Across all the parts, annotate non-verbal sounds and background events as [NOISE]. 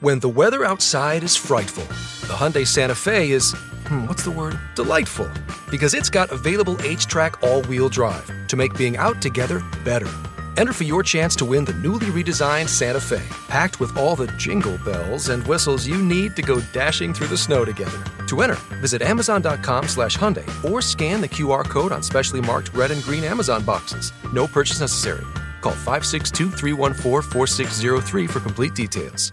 When the weather outside is frightful, the Hyundai Santa Fe is, hmm, what's the word? Delightful. Because it's got available HTRAC all wheel drive to make being out together better. Enter for your chance to win the newly redesigned Santa Fe, packed with all the jingle bells and whistles you need to go dashing through the snow together. To enter, visit Amazon.com slash Hyundai or scan the QR code on specially marked red and green Amazon boxes. No purchase necessary. Call 562 314 4603 for complete details.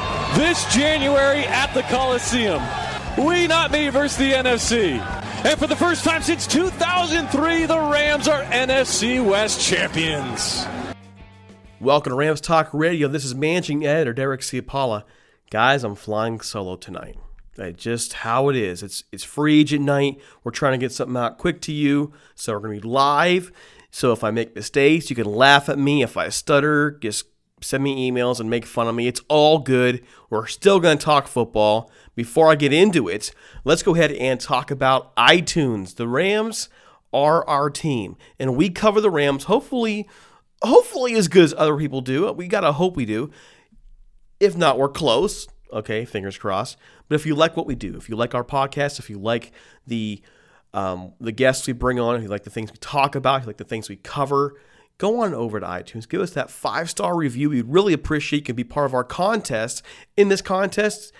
this January at the Coliseum. We not me versus the NFC. And for the first time since 2003, the Rams are NFC West champions. Welcome to Rams Talk Radio. This is managing editor Derek Ciapala. Guys, I'm flying solo tonight. just how it is. It's it's free agent night. We're trying to get something out quick to you, so we're gonna be live. So if I make mistakes, you can laugh at me. If I stutter, just send me emails and make fun of me. It's all good. We're still gonna talk football. Before I get into it, let's go ahead and talk about iTunes. The Rams are our team, and we cover the Rams. Hopefully, hopefully as good as other people do. We gotta hope we do. If not, we're close. Okay, fingers crossed. But if you like what we do, if you like our podcast, if you like the um, the guests we bring on, if you like the things we talk about, if you like the things we cover, go on over to iTunes. Give us that five star review. We'd really appreciate you can be part of our contest. In this contest,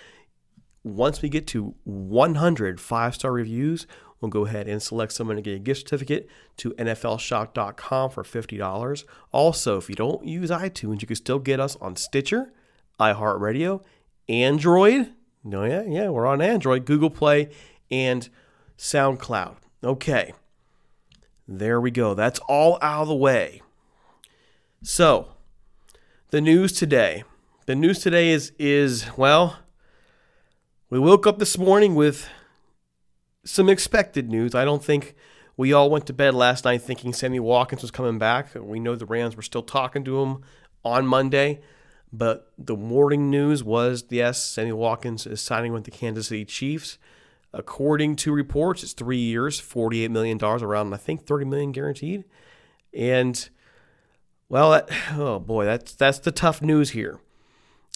once we get to 100 five star reviews, we'll go ahead and select someone to get a gift certificate to NFLShop.com for $50. Also, if you don't use iTunes, you can still get us on Stitcher, iHeartRadio, Android. No, yeah, yeah, we're on Android, Google Play, and SoundCloud. Okay, there we go. That's all out of the way. So, the news today. The news today is is well, we woke up this morning with some expected news. I don't think we all went to bed last night thinking Sammy Watkins was coming back. We know the Rams were still talking to him on Monday, but the morning news was yes, Sammy Watkins is signing with the Kansas City Chiefs. According to reports, it's three years, $48 million, around, I think, 30 million guaranteed. And, well, that, oh boy, that's, that's the tough news here.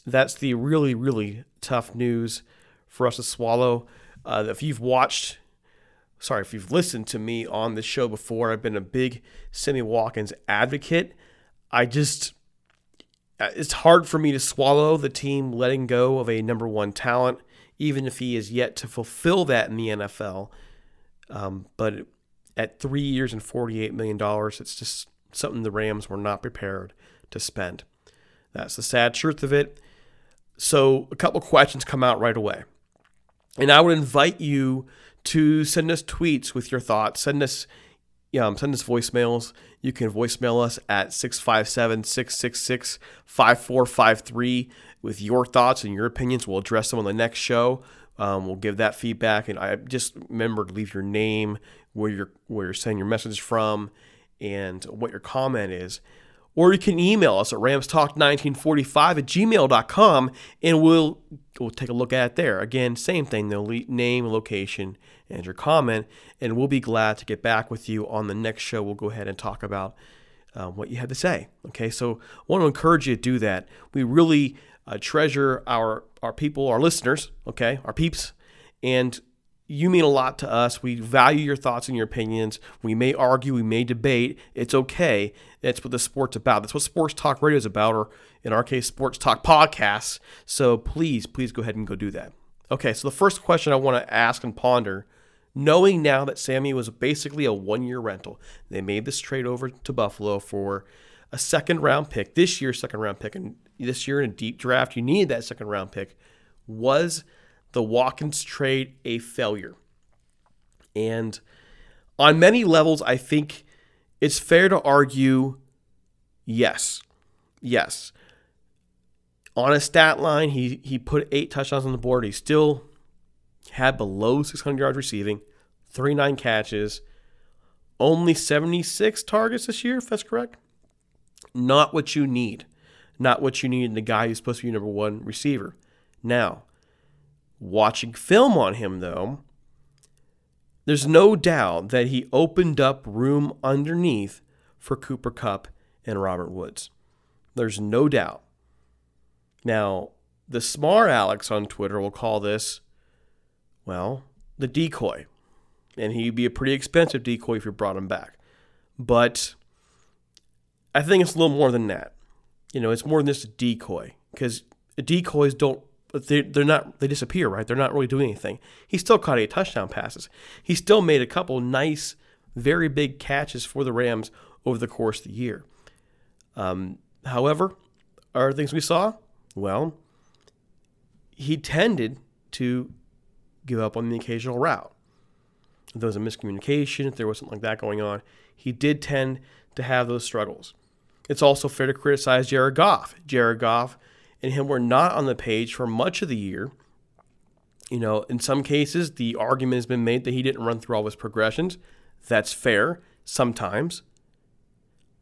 That's the really, really tough news for us to swallow. Uh, if you've watched, sorry, if you've listened to me on this show before, I've been a big Sammy Watkins advocate. I just, uh, it's hard for me to swallow the team letting go of a number one talent even if he is yet to fulfill that in the NFL. Um, but at three years and $48 million, it's just something the Rams were not prepared to spend. That's the sad truth of it. So, a couple questions come out right away. And I would invite you to send us tweets with your thoughts. Send us um, send us voicemails. You can voicemail us at 657 666 5453 with your thoughts and your opinions. We'll address them on the next show. Um, we'll give that feedback. And I just remember to leave your name, where you're, where you're sending your message from, and what your comment is. Or you can email us at ramstalk1945 at gmail.com and we'll, we'll take a look at it there. Again, same thing, the name, location, and your comment. And we'll be glad to get back with you on the next show. We'll go ahead and talk about uh, what you had to say. Okay, so I want to encourage you to do that. We really uh, treasure our our people, our listeners, okay, our peeps, and you mean a lot to us. We value your thoughts and your opinions. We may argue, we may debate. It's okay. That's what the sport's about. That's what sports talk radio is about, or in our case, sports talk podcasts. So please, please go ahead and go do that. Okay, so the first question I want to ask and ponder, knowing now that Sammy was basically a one year rental, they made this trade over to Buffalo for a second round pick, this year's second round pick, and this year in a deep draft, you needed that second round pick. Was the Watkins trade a failure? And on many levels, I think it's fair to argue yes. Yes. On a stat line, he, he put eight touchdowns on the board. He still had below 600 yards receiving, 39 catches, only 76 targets this year, if that's correct. Not what you need not what you need in the guy who's supposed to be your number one receiver. Now, watching film on him, though, there's no doubt that he opened up room underneath for Cooper Kupp and Robert Woods. There's no doubt. Now, the smart Alex on Twitter will call this, well, the decoy. And he'd be a pretty expensive decoy if you brought him back. But I think it's a little more than that you know, it's more than just a decoy because decoys don't they they're not they disappear, right? They're not really doing anything. He still caught eight touchdown passes. He still made a couple nice, very big catches for the Rams over the course of the year. Um, however, are things we saw? Well, he tended to give up on the occasional route. If there was a miscommunication, if there was something like that going on, he did tend to have those struggles. It's also fair to criticize Jared Goff. Jared Goff and him were not on the page for much of the year. You know, in some cases, the argument has been made that he didn't run through all his progressions. That's fair sometimes.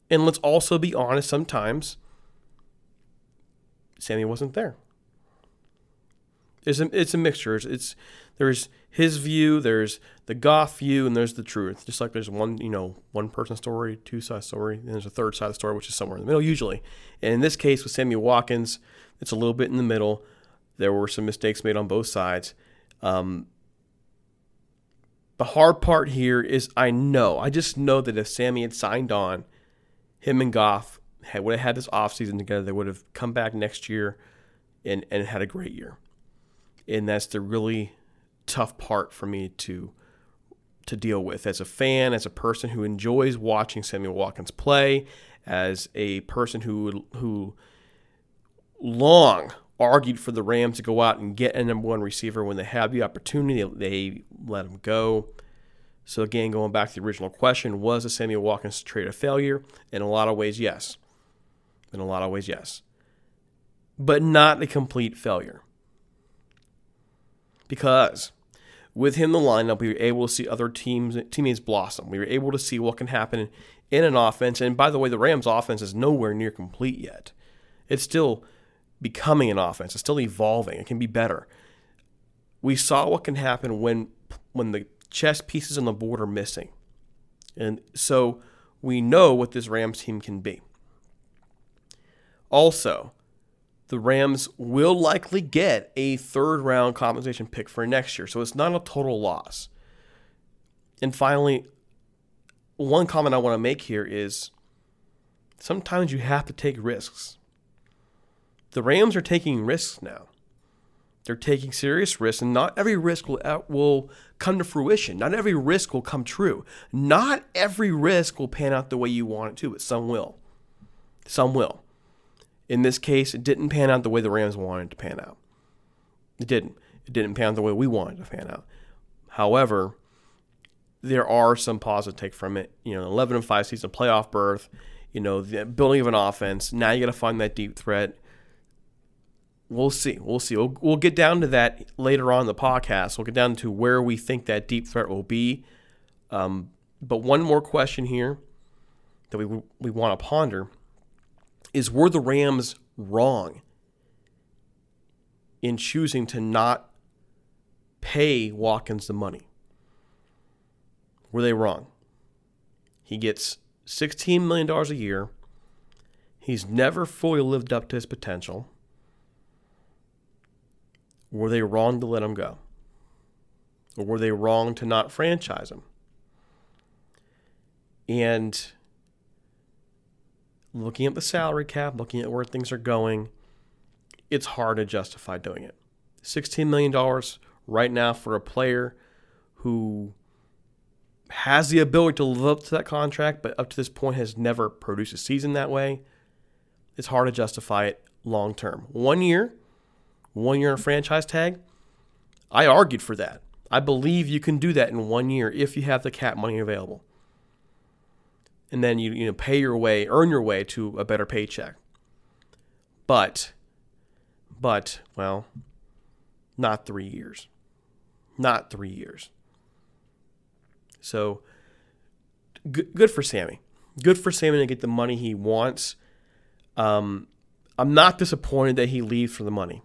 And let's also be honest, sometimes Sammy wasn't there. It's a, it's a mixture. It's there's his view, there's the Goff view, and there's the truth. Just like there's one, you know, one person story, two side story, and there's a third side of the story, which is somewhere in the middle usually. And in this case with Sammy Watkins, it's a little bit in the middle. There were some mistakes made on both sides. Um, the hard part here is I know, I just know that if Sammy had signed on, him and Goff had, would have had this offseason together. They would have come back next year and, and had a great year. And that's the really tough part for me to to deal with as a fan, as a person who enjoys watching Samuel Watkins play, as a person who who long argued for the Rams to go out and get a number one receiver when they have the opportunity. They let him go. So again, going back to the original question, was the Samuel Watkins trade a failure? In a lot of ways, yes. In a lot of ways, yes. But not a complete failure because with him in the lineup, we were able to see other teams teammates blossom. We were able to see what can happen in an offense. And by the way, the Rams' offense is nowhere near complete yet. It's still becoming an offense. It's still evolving. It can be better. We saw what can happen when when the chess pieces on the board are missing. And so we know what this Rams team can be. Also, the Rams will likely get a third round compensation pick for next year. So it's not a total loss. And finally, one comment I want to make here is sometimes you have to take risks. The Rams are taking risks now. They're taking serious risks, and not every risk will, uh, will come to fruition. Not every risk will come true. Not every risk will pan out the way you want it to, but some will. Some will. In this case, it didn't pan out the way the Rams wanted to pan out. It didn't. It didn't pan out the way we wanted to pan out. However, there are some positive take from it. You know, 11 and 5 season playoff berth, you know, the building of an offense. Now you got to find that deep threat we'll see. We'll see. We'll, we'll get down to that later on the podcast. We'll get down to where we think that deep threat will be. Um, but one more question here that we, we want to ponder is were the Rams wrong in choosing to not pay Watkins the money? Were they wrong? He gets $16 million a year. He's never fully lived up to his potential. Were they wrong to let him go? Or were they wrong to not franchise him? And looking at the salary cap, looking at where things are going, it's hard to justify doing it. $16 million right now for a player who has the ability to live up to that contract, but up to this point has never produced a season that way. It's hard to justify it long term. One year, one year in franchise tag. I argued for that. I believe you can do that in one year if you have the cap money available. And then you, you know, pay your way, earn your way to a better paycheck. But, but, well, not three years. Not three years. So, good, good for Sammy. Good for Sammy to get the money he wants. Um, I'm not disappointed that he leaves for the money.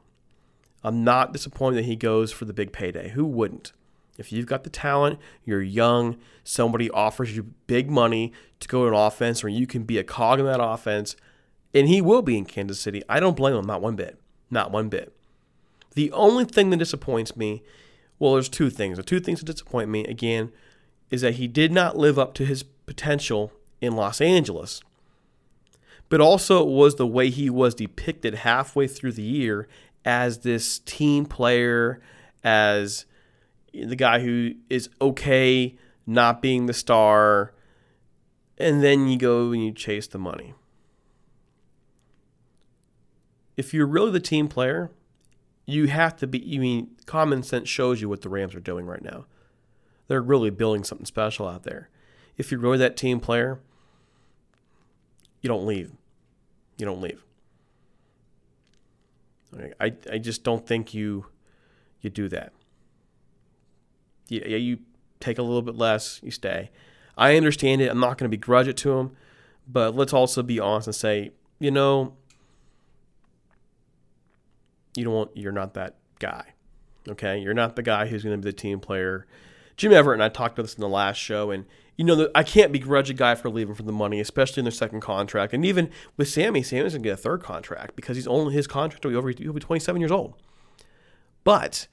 I'm not disappointed that he goes for the big payday. Who wouldn't? If you've got the talent, you're young, somebody offers you big money to go to an offense where you can be a cog in that offense, and he will be in Kansas City. I don't blame him, not one bit. Not one bit. The only thing that disappoints me, well, there's two things. The two things that disappoint me, again, is that he did not live up to his potential in Los Angeles. But also, it was the way he was depicted halfway through the year as this team player, as the guy who is okay not being the star, and then you go and you chase the money. If you're really the team player, you have to be. I mean, common sense shows you what the Rams are doing right now. They're really building something special out there. If you're really that team player, you don't leave. You don't leave. I, I just don't think you you do that. Yeah, you take a little bit less, you stay. I understand it. I'm not going to begrudge it to him, but let's also be honest and say, you know, you don't want, you're not that guy. Okay, you're not the guy who's going to be the team player. Jim Everett and I talked about this in the last show, and you know, I can't begrudge a guy for leaving for the money, especially in their second contract. And even with Sammy, Sammy's gonna get a third contract because he's only his contract will be over. He'll be 27 years old. But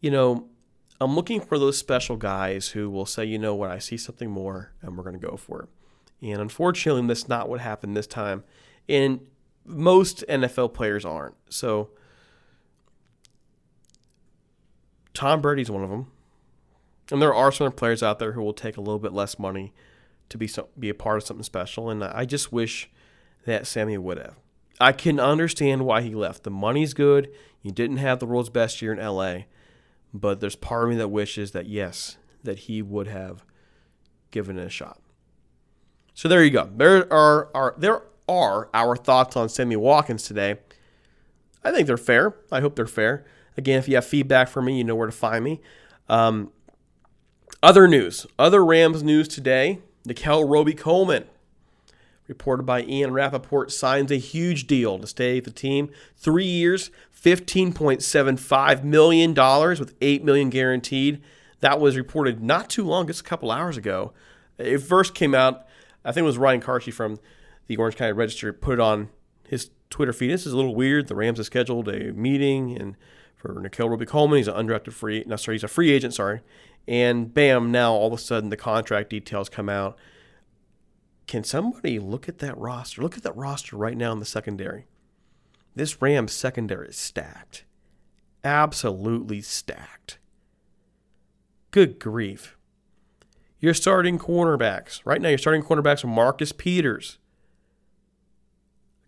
you know, I'm looking for those special guys who will say, you know what, I see something more, and we're gonna go for it. And unfortunately, that's not what happened this time. And most NFL players aren't. So Tom Brady's one of them. And there are some players out there who will take a little bit less money to be so, be a part of something special. And I just wish that Sammy would have. I can understand why he left. The money's good. He didn't have the world's best year in LA, but there's part of me that wishes that yes, that he would have given it a shot. So there you go. There are, are there are our thoughts on Sammy Watkins today. I think they're fair. I hope they're fair. Again, if you have feedback for me, you know where to find me. Um, other news, other Rams news today. Nickell Robey-Coleman, reported by Ian Rapoport, signs a huge deal to stay with the team. Three years, $15.75 million with 8 million guaranteed. That was reported not too long, just a couple hours ago. It first came out, I think it was Ryan Kartje from the Orange County Register put it on his Twitter feed. This is a little weird. The Rams have scheduled a meeting and for Nickell Robey-Coleman. He's an undrafted free, no, sorry, he's a free agent, sorry. And bam, now all of a sudden the contract details come out. Can somebody look at that roster? Look at that roster right now in the secondary. This Rams secondary is stacked. Absolutely stacked. Good grief. You're starting cornerbacks. Right now, you're starting cornerbacks are Marcus Peters,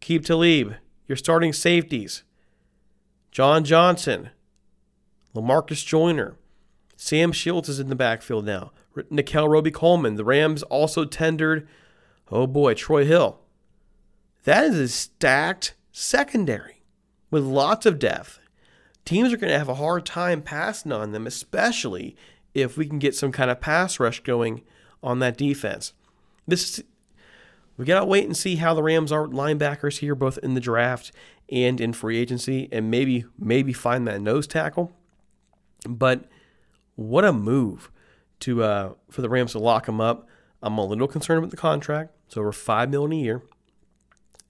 Aqib Talib. You're starting safeties. John Johnson, Lamarcus Joyner, Sam Shields is in the backfield now. Nickell Robey-Coleman. The Rams also tendered, oh boy, Troy Hill. That is a stacked secondary with lots of depth. Teams are going to have a hard time passing on them, especially if we can get some kind of pass rush going on that defense. This we gotta wait and see how the Rams are linebackers here, both in the draft and in free agency, and maybe maybe find that nose tackle. But what a move to uh, for the Rams to lock him up. I'm a little concerned with the contract. It's over five million a year.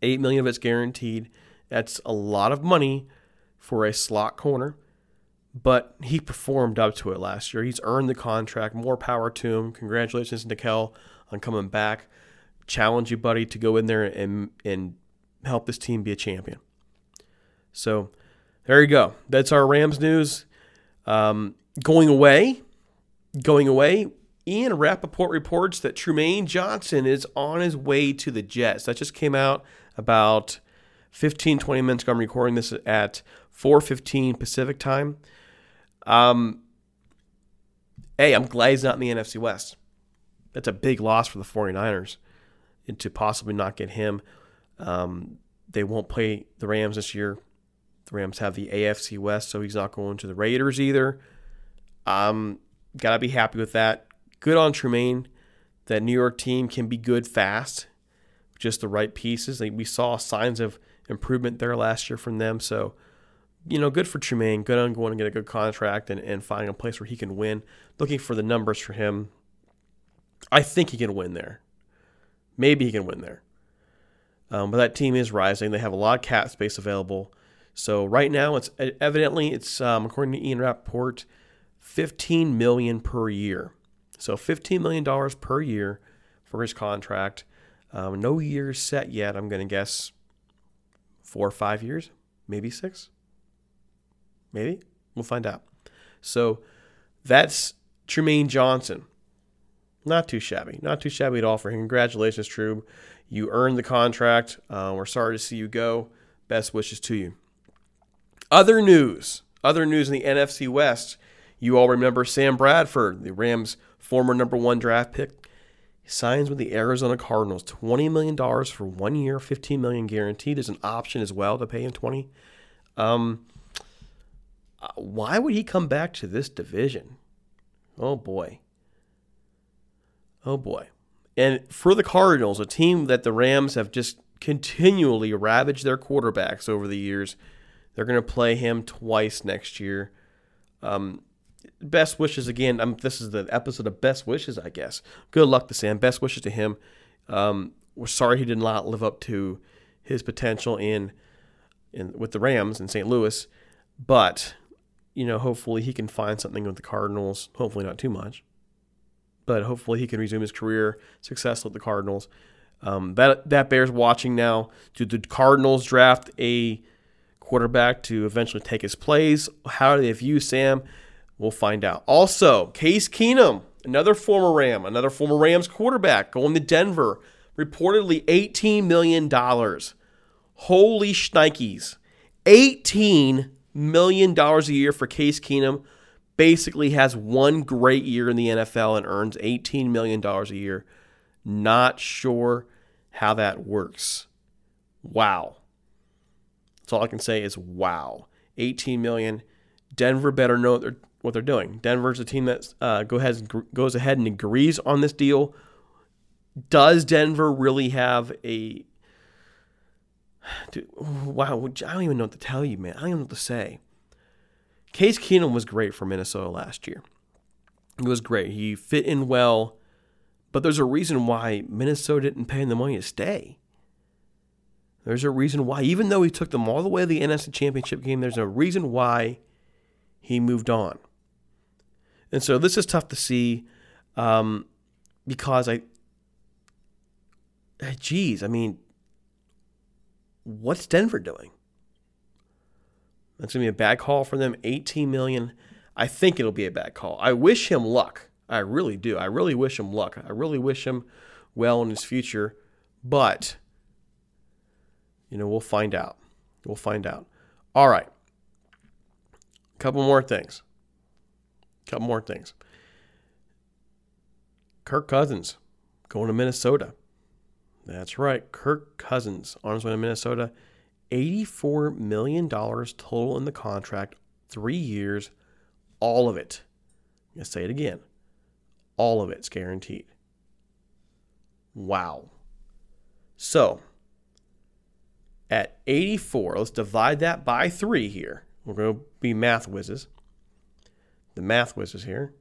Eight million of it's guaranteed. That's a lot of money for a slot corner but he performed up to it last year. He's earned the contract. More power to him. Congratulations, Nickell, on coming back. Challenge you, buddy, to go in there and and help this team be a champion. So there you go. That's our Rams news. Um, going away, going away. Ian Rapoport reports that Trumaine Johnson is on his way to the Jets. That just came out about 15, 20 minutes ago. I'm recording this at 4:15 Pacific time. Um, hey, I'm glad he's not in the NFC West. That's a big loss for the 49ers and to possibly not get him. Um, they won't play the Rams this year. The Rams have the AFC West, so he's not going to the Raiders either. Um, gotta be happy with that. Good on Trumaine. That New York team can be good fast, just the right pieces. Like we saw signs of improvement there last year from them. So you know, good for Trumaine. Good on going to get a good contract and, and finding a place where he can win. Looking for the numbers for him. I think he can win there. Maybe he can win there. Um, but that team is rising. They have a lot of cap space available. So right now, it's evidently it's um, according to Ian Rapoport, fifteen million per year. So fifteen million dollars per year for his contract. Um, no years set yet. I'm going to guess four or five years, maybe six. Maybe. We'll find out. So that's Trumaine Johnson. Not too shabby. Not too shabby at all for him. Congratulations, Trube. You earned the contract. Uh, we're sorry to see you go. Best wishes to you. Other news. Other news in the NFC West. You all remember Sam Bradford, the Rams' former number one draft pick. Signs with the Arizona Cardinals. $20 million for one year, 15 million guaranteed. There's an option as well to pay him 20 um, uh, why would he come back to this division? Oh boy. Oh boy. And for the Cardinals, a team that the Rams have just continually ravaged their quarterbacks over the years, they're going to play him twice next year. Um, best wishes again. Um, this is the episode of best wishes, I guess. Good luck to Sam. Best wishes to him. Um, we're sorry he did not live up to his potential in, in with the Rams in St. Louis, but you know, hopefully he can find something with the Cardinals. Hopefully not too much, but hopefully he can resume his career success with the Cardinals. Um, that that bears watching now. Do the Cardinals draft a quarterback to eventually take his place? How do they view Sam? We'll find out. Also, Case Keenum, another former Ram, another former Rams quarterback, going to Denver. Reportedly $18 million. Holy shnikes. 18 million dollars a year for Case Keenum. Basically has one great year in the NFL and earns $18 million a year. Not sure how that works. Wow. That's all I can say is wow. 18 million. Denver better know they're, what they're doing. Denver's a team that uh, go ahead, goes ahead and agrees on this deal. Does Denver really have a [SIGHS] Dude, wow, I don't even know what to tell you, man. I don't even know what to say. Case Keenum was great for Minnesota last year. It was great. He fit in well, but there's a reason why Minnesota didn't pay him the money to stay. There's a reason why, even though he took them all the way to the NFC Championship game, there's a reason why he moved on. And so this is tough to see um, because I, geez, I mean, what's Denver doing? That's gonna be a bad call for them. 18 million. I think it'll be a bad call. I wish him luck. I really do. I really wish him luck. I really wish him well in his future. But you know, we'll find out. We'll find out. All right. A couple more things. Couple more things. Kirk Cousins going to Minnesota. That's right. Kirk Cousins on his way to Minnesota. $84 million total in the contract, three years, all of it. I'm going to say it again. All of it's guaranteed. Wow. So, at 84, let's divide that by three here. We're going to be math whizzes. The math whiz is here.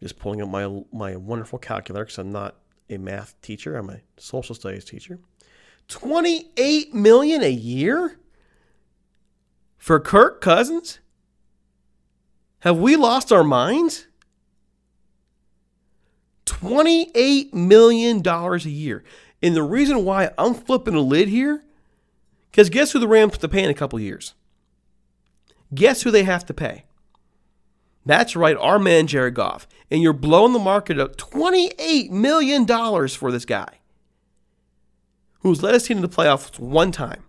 Just pulling up my, my wonderful calculator because I'm not a math teacher, I'm a social studies teacher. 28 million a year for Kirk Cousins? Have we lost our minds? $28 million a year. And the reason why I'm flipping the lid here, because guess who the Rams have to pay in a couple years? Guess who they have to pay? That's right, our man Jared Goff. And you're blowing the market up $28 million for this guy who's led his team to the playoffs one time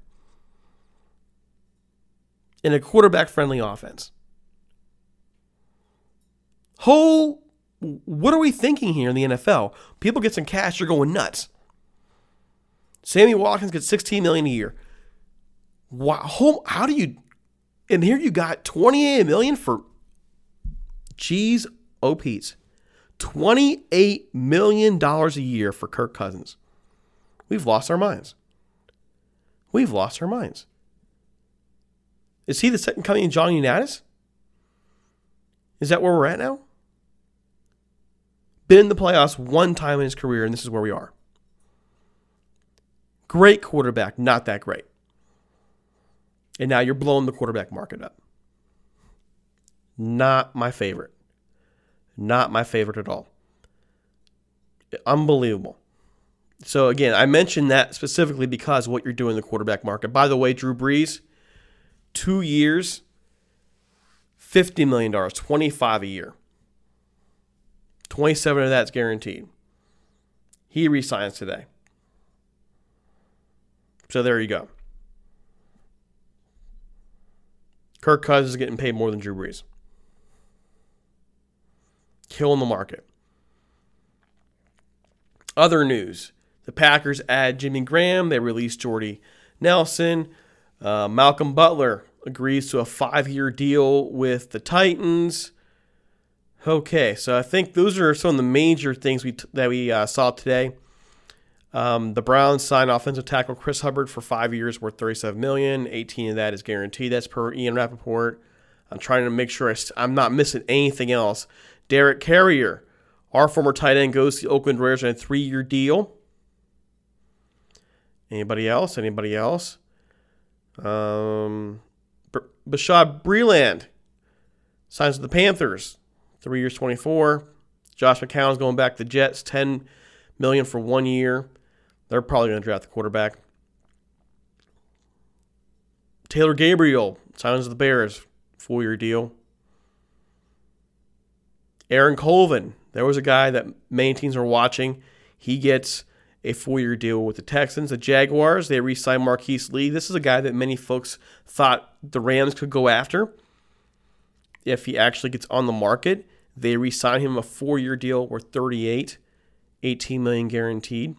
in a quarterback friendly offense. Whole, what are we thinking here in the NFL? People get some cash, you're going nuts. Sammy Watkins gets 16 million a year. Wow, how do you? And here you got 28 million for. Geez, oh Pete's. $28 million a year for Kirk Cousins. We've lost our minds. We've lost our minds. Is he the second coming of Johnny Unitas? Is that where we're at now? Been in the playoffs one time in his career, and this is where we are. Great quarterback, not that great. And now you're blowing the quarterback market up. Not my favorite. Not my favorite at all. Unbelievable. So again, I mentioned that specifically because what you're doing in the quarterback market. By the way, Drew Brees, two years, $50 million, 25 a year. 27 of that's guaranteed. He resigns today. So there you go. Kirk Cousins is getting paid more than Drew Brees. Killing the market. Other news the Packers add Jimmy Graham. They release Jordy Nelson. Uh, Malcolm Butler agrees to a five year deal with the Titans. Okay, so I think those are some of the major things we t- that we uh, saw today. Um, the Browns signed offensive tackle Chris Hubbard for five years, worth 37 million. 18 of that is guaranteed. That's per Ian Rapoport. I'm trying to make sure I I'm not missing anything else. Derek Carrier, our former tight end, goes to the Oakland Raiders on a three-year deal. Anybody else? Anybody else? Um, Bashaud Breeland signs with the Panthers, three years, twenty-four. Josh McCown's going back to the Jets, ten million for one year. They're probably going to draft the quarterback. Taylor Gabriel signs with the Bears, four-year deal. Aaron Colvin, there was a guy that main teams were watching. He gets a four year deal with the Texans. The Jaguars, they re signed Marquise Lee. This is a guy that many folks thought the Rams could go after if he actually gets on the market. They re sign him a four year deal worth 38, 18 million guaranteed.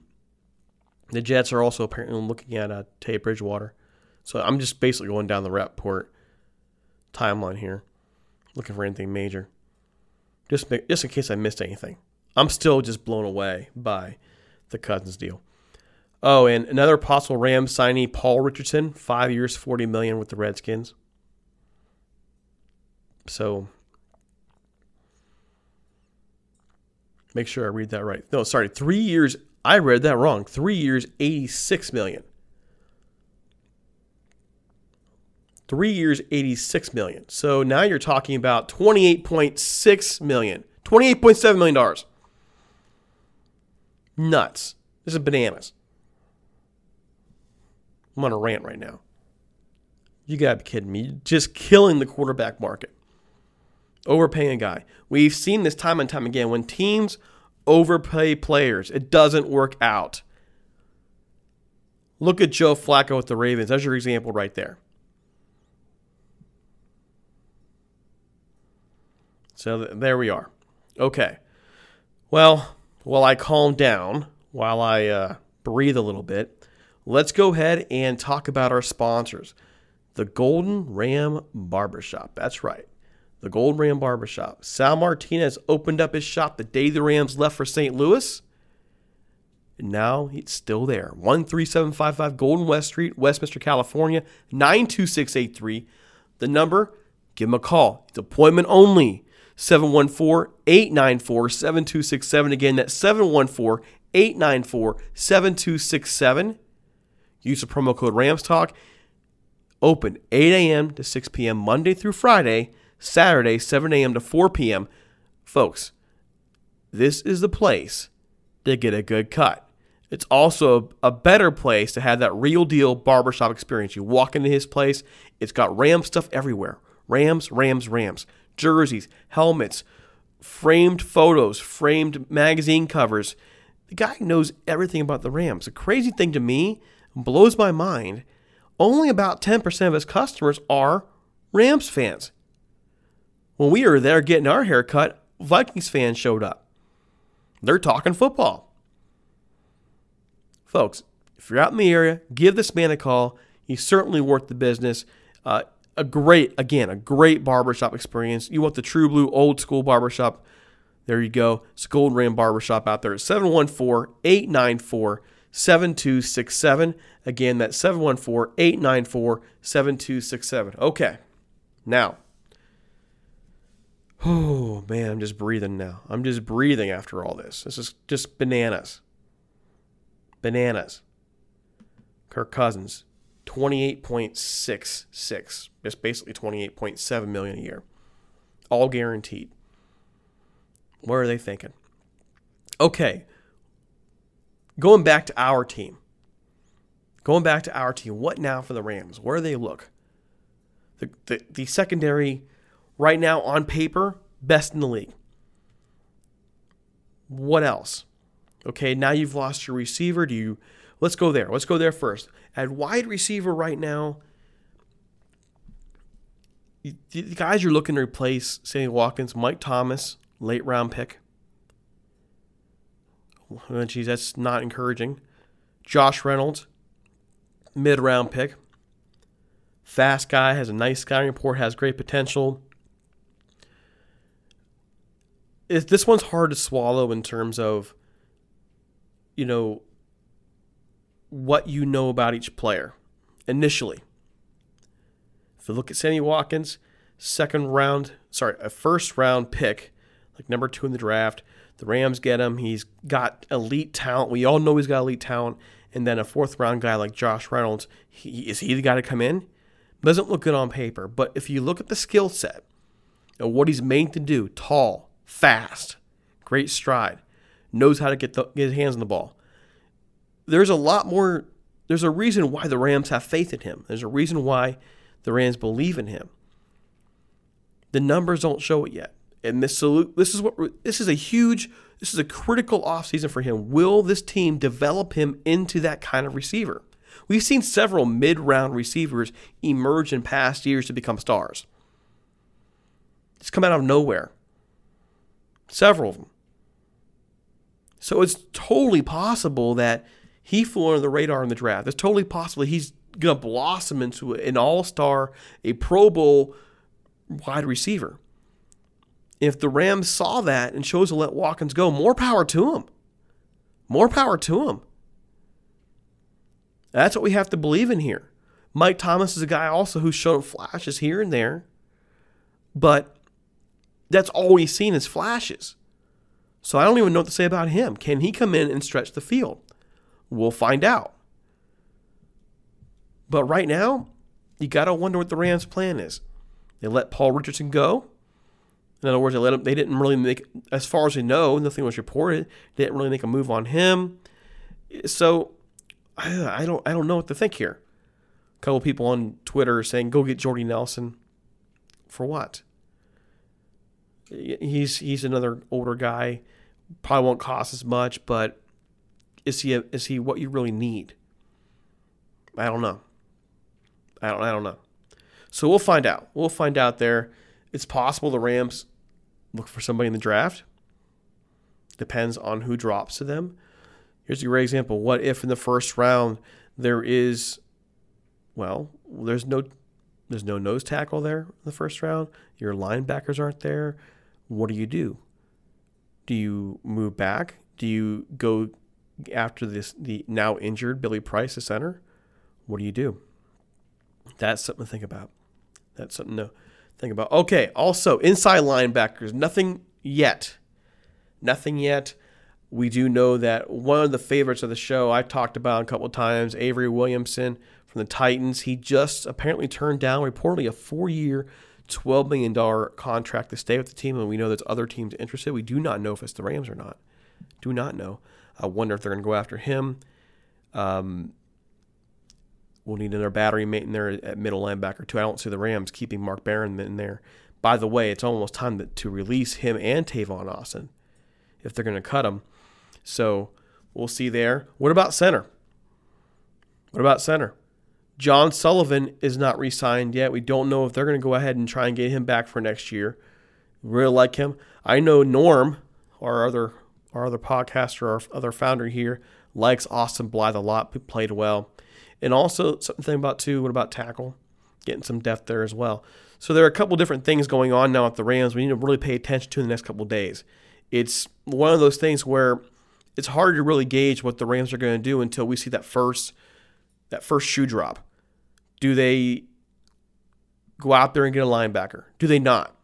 The Jets are also apparently looking at uh, Tay Bridgewater. So I'm just basically going down the Rapoport timeline here, looking for anything major. Just, just in case I missed anything. I'm still just blown away by the Cousins deal. Oh, and another possible Rams signee, Paul Richardson, five years, forty million with the Redskins. So Make sure I read that right. No, sorry, three years. I read that wrong. Three years, 86 million. Three years, 86 million. So now you're talking about 28.6 million. 28.7 million dollars. Nuts. This is bananas. I'm on a rant right now. You gotta be kidding me. You're just killing the quarterback market. Overpaying a guy. We've seen this time and time again. When teams overpay players, it doesn't work out. Look at Joe Flacco with the Ravens. That's your example right there. So th- there we are. Okay. Well, while I calm down, while I uh, breathe a little bit, let's go ahead and talk about our sponsors. The Golden Ram Barbershop. That's right. The Golden Ram Barbershop. Sal Martinez opened up his shop the day the Rams left for St. Louis. And now it's still there. 13755 Golden West Street, Westminster, California, 92683. The number, give him a call. It's appointment only. 714 894 7267. Again, that's 714 894 7267. Use the promo code RAMSTALK. Open 8 a.m. to 6 p.m. Monday through Friday, Saturday 7 a.m. to 4 p.m. Folks, this is the place to get a good cut. It's also a better place to have that real deal barbershop experience. You walk into his place, it's got Ram stuff everywhere Rams, Rams, Rams. Jerseys, helmets, framed photos, framed magazine covers. The guy knows everything about the Rams. The crazy thing to me blows my mind only about 10% of his customers are Rams fans. When we were there getting our haircut, Vikings fans showed up. They're talking football. Folks, if you're out in the area, give this man a call. He's certainly worth the business. Uh, a great, again, a great barbershop experience. You want the true blue old school barbershop. There you go. It's Gold Ram Barbershop out there at 714 894 7267. Again, that's 714 894 7267. Okay. Now, oh man, I'm just breathing now. I'm just breathing after all this. This is just bananas. Bananas. Kirk Cousins, 28.66. It's basically 28.7 million a year. All guaranteed. What are they thinking? Okay, Going back to our team. Going back to our team. What now for the Rams? Where do they look? The, the, the secondary, right now on paper, best in the league. What else? Okay, now you've lost your receiver. Do you let's go there. Let's go there first. At wide receiver right now, the guys you're looking to replace, Sammy Watkins, Mike Thomas, late round pick. Well, geez, that's not encouraging. Josh Reynolds, mid round pick. Fast guy, has a nice scouting report, has great potential. If this one's hard to swallow in terms of, you know, what you know about each player initially. If you look at Sammy Watkins, second round, sorry, a first round pick, like number two in the draft, the Rams get him. He's got elite talent. We all know he's got elite talent. And then a fourth round guy like Josh Reynolds, he, is he the guy to come in? Doesn't look good on paper. But if you look at the skill set and what he's made to do, tall, fast, great stride, knows how to get, the, get his hands on the ball. There's a lot more. There's a reason why the Rams have faith in him. There's a reason why the Rams believe in him. The numbers don't show it yet. And this salute, this is what this is a huge this is a critical offseason for him. Will this team develop him into that kind of receiver? We've seen several mid-round receivers emerge in past years to become stars. It's come out of nowhere. Several of them. So it's totally possible that he flew under the radar in the draft. It's totally possible he's going to blossom into an all-star, a Pro Bowl wide receiver. If the Rams saw that and chose to let Watkins go, more power to him. More power to him. That's what we have to believe in here. Mike Thomas is a guy also who's shown flashes here and there, but that's all we've seen is flashes. So I don't even know what to say about him. Can he come in and stretch the field? We'll find out. But right now, you got to wonder what the Rams' plan is. They let Paul Richardson go. In other words, they let him. They didn't really make, as far as we know, nothing was reported. They didn't really make a move on him. So I, don't. I don't know what to think here. A couple people on Twitter saying, "Go get Jordy Nelson." For what? He's he's another older guy. Probably won't cost as much, but is he a, is he what you really need? I don't know. I don't I don't know. So we'll find out. We'll find out there. It's possible the Rams look for somebody in the draft. Depends on who drops to them. Here's a great example. What if in the first round there is well, there's no there's no nose tackle there in the first round. Your linebackers aren't there. What do you do? Do you move back? Do you go after this the now injured Billy Price, the center? What do you do? That's something to think about. That's something to think about. Okay, also inside linebackers, nothing yet. Nothing yet. We do know that one of the favorites of the show I talked about a couple times, Avery Williamson from the Titans, he just apparently turned down reportedly a four-year, $12 million contract to stay with the team, and we know there's other teams interested. We do not know if it's the Rams or not. Do not know. I wonder if they're going to go after him. Um, We'll need another battery mate in there at middle linebacker too. I don't see the Rams keeping Mark Barron in there. By the way, it's almost time to, to release him and Tavon Austin if they're going to cut him. So we'll see there. What about center? What about center? John Sullivan is not re signed yet. We don't know if they're going to go ahead and try and get him back for next year. Really like him. I know Norm, our other our other podcaster, our other founder here, likes Austin Blythe a lot. Played well. And also something about too, what about tackle? Getting some depth there as well. So there are a couple different things going on now at the Rams. We need to really pay attention to in the next couple days. It's one of those things where it's hard to really gauge what the Rams are going to do until we see that first that first shoe drop. Do they go out there and get a linebacker? Do they not?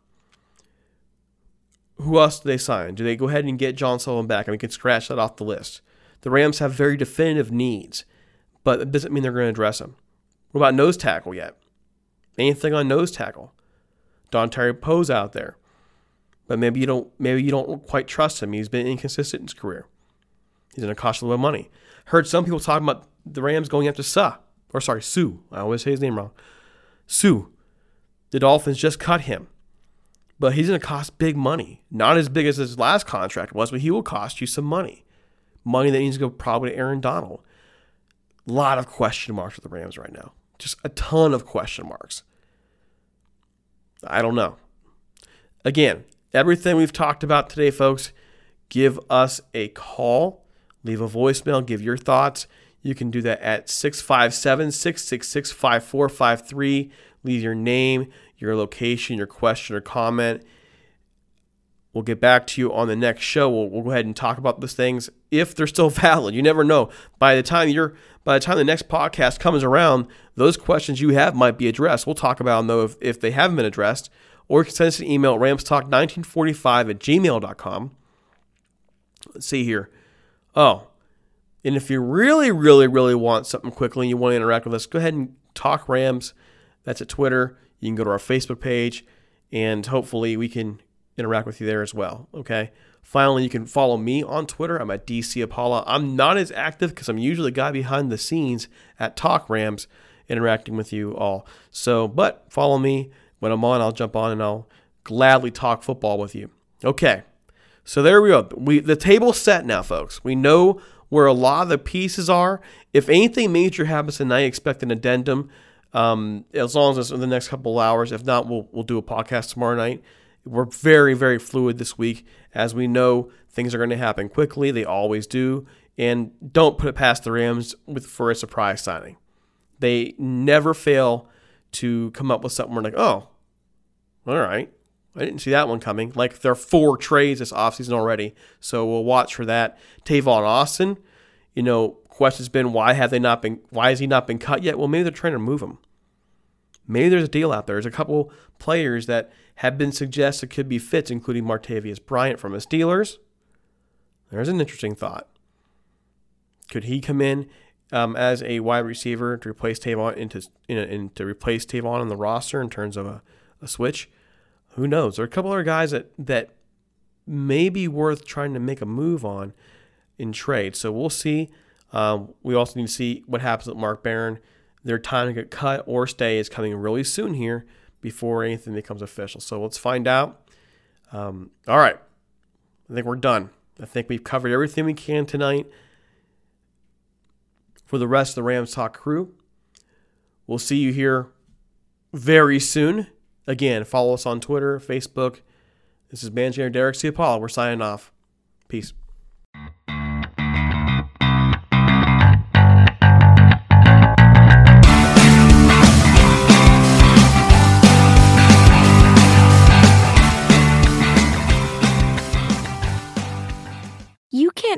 Who else do they sign? Do they go ahead and get John Sullivan back? And we can scratch that off the list. The Rams have very definitive needs but it doesn't mean they're going to address them. What about nose tackle yet? Anything on nose tackle? Dontari Poe's out there, but maybe you don't. Maybe you don't quite trust him. He's been inconsistent in his career. He's going to cost a little money. Heard some people talking about the Rams going after Suh, or sorry, Sue. I always say his name wrong. Sue. The Dolphins just cut him, but he's going to cost big money. Not as big as his last contract was, but he will cost you some money. Money that needs to go probably to Aaron Donald A lot of question marks with the Rams right now. Just a ton of question marks. I don't know. Again, everything we've talked about today, folks, give us a call, leave a voicemail, give your thoughts. You can do that at 657 666 5453. Leave your name, your location, your question or comment. We'll get back to you on the next show. We'll, we'll go ahead and talk about those things if they're still [LAUGHS] valid. You never know. By the time you're by the time the next podcast comes around, those questions you have might be addressed. We'll talk about them though if, if they haven't been addressed. Or you can send us an email at ramstalk1945 at gmail.com. Let's see here. Oh, and if you really, really, really want something quickly and you want to interact with us, go ahead and talk Rams. That's at Twitter. You can go to our Facebook page, and hopefully we can interact with you there as well. Okay. Finally, you can follow me on Twitter. I'm at DC Apollo. I'm not as active because I'm usually the guy behind the scenes at Talk Rams interacting with you all. So, but follow me. When I'm on, I'll jump on and I'll gladly talk football with you. Okay. So there we go. We the table's set now, folks. We know where a lot of the pieces are. If anything major happens tonight, expect an addendum. Um, as long as it's in the next couple hours. If not, we'll we'll do a podcast tomorrow night. We're very, very fluid this week. As we know, things are going to happen quickly. They always do. And don't put it past the Rams with for a surprise signing. They never fail to come up with something we're like, oh, all right. I didn't see that one coming. Like there are four trades this offseason already. So we'll watch for that. Tavon Austin, you know, question's been why have they not been why has he not been cut yet? Well, maybe they're trying to move him. Maybe there's a deal out there. There's a couple players that have been suggested could be fits, including Martavis Bryant from the Steelers. There's an interesting thought. Could he come in um, as a wide receiver to replace Tavon into in, in to replace Tavon on the roster in terms of a, a switch? Who knows? There are a couple other guys that that may be worth trying to make a move on in trade. So we'll see. Um, we also need to see what happens with Mark Barron. Their time to get cut or stay is coming really soon here before anything becomes official. So let's find out. Um, all right. I think we're done. I think we've covered everything we can tonight. For the rest of the Rams Talk crew, we'll see you here very soon. Again, follow us on Twitter, Facebook. This is Mangier Derek Ciapala. We're signing off. Peace.